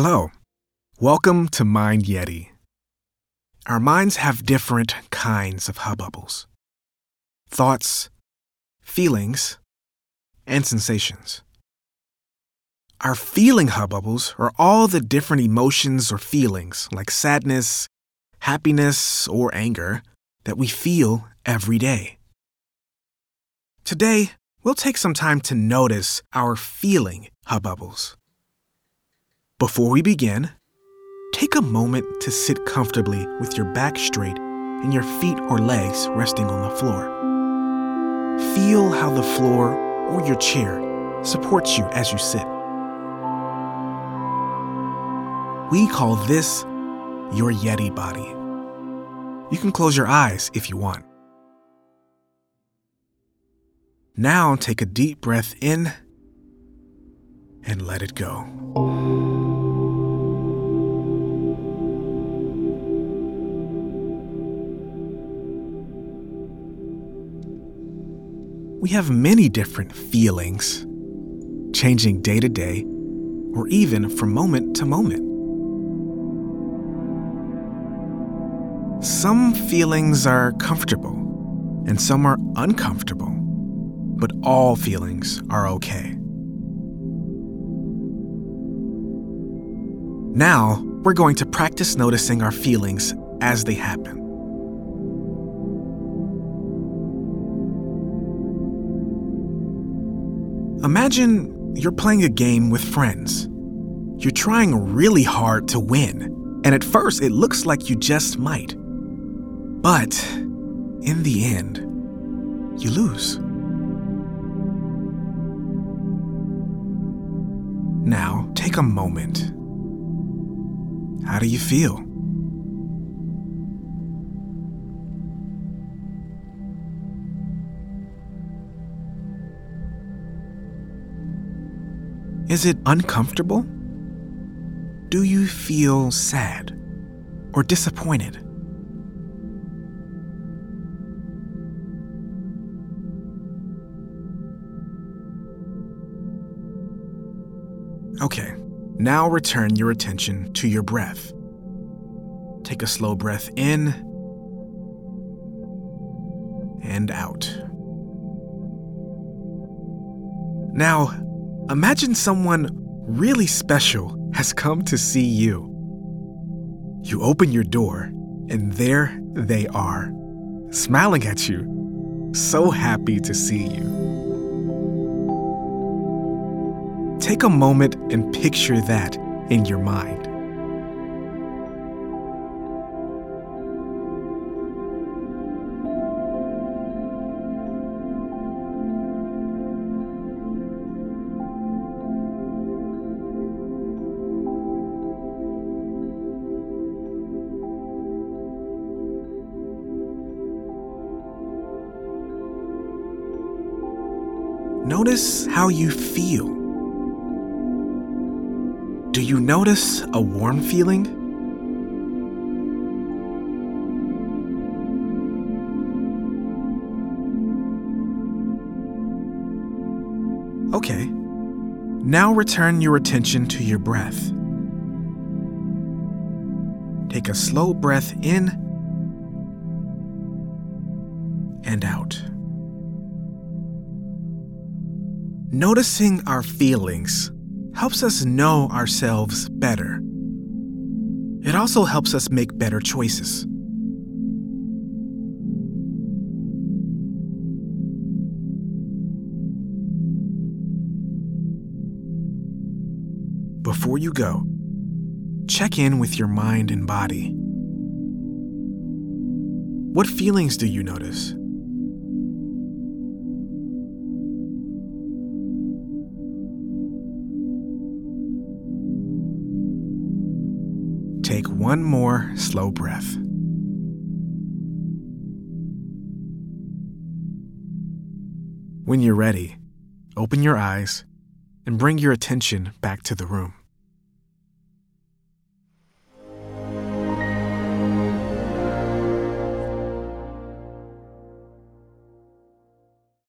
Hello. Welcome to Mind Yeti. Our minds have different kinds of hubbubbles thoughts, feelings, and sensations. Our feeling hubbubbles are all the different emotions or feelings, like sadness, happiness, or anger, that we feel every day. Today, we'll take some time to notice our feeling hubbubbles. Before we begin, take a moment to sit comfortably with your back straight and your feet or legs resting on the floor. Feel how the floor or your chair supports you as you sit. We call this your Yeti body. You can close your eyes if you want. Now take a deep breath in and let it go. We have many different feelings, changing day to day or even from moment to moment. Some feelings are comfortable and some are uncomfortable, but all feelings are okay. Now, we're going to practice noticing our feelings as they happen. Imagine you're playing a game with friends. You're trying really hard to win, and at first it looks like you just might. But in the end, you lose. Now, take a moment. How do you feel? Is it uncomfortable? Do you feel sad or disappointed? Okay, now return your attention to your breath. Take a slow breath in and out. Now, imagine someone really special has come to see you. You open your door, and there they are, smiling at you, so happy to see you. Take a moment and picture that in your mind. Notice how you feel. Do you notice a warm feeling? Okay. Now return your attention to your breath. Take a slow breath in and out. Noticing our feelings helps us know ourselves better. It also helps us make better choices. Before you go, check in with your mind and body. What feelings do you notice? Take one more slow breath. When you're ready, open your eyes and bring your attention back to the room.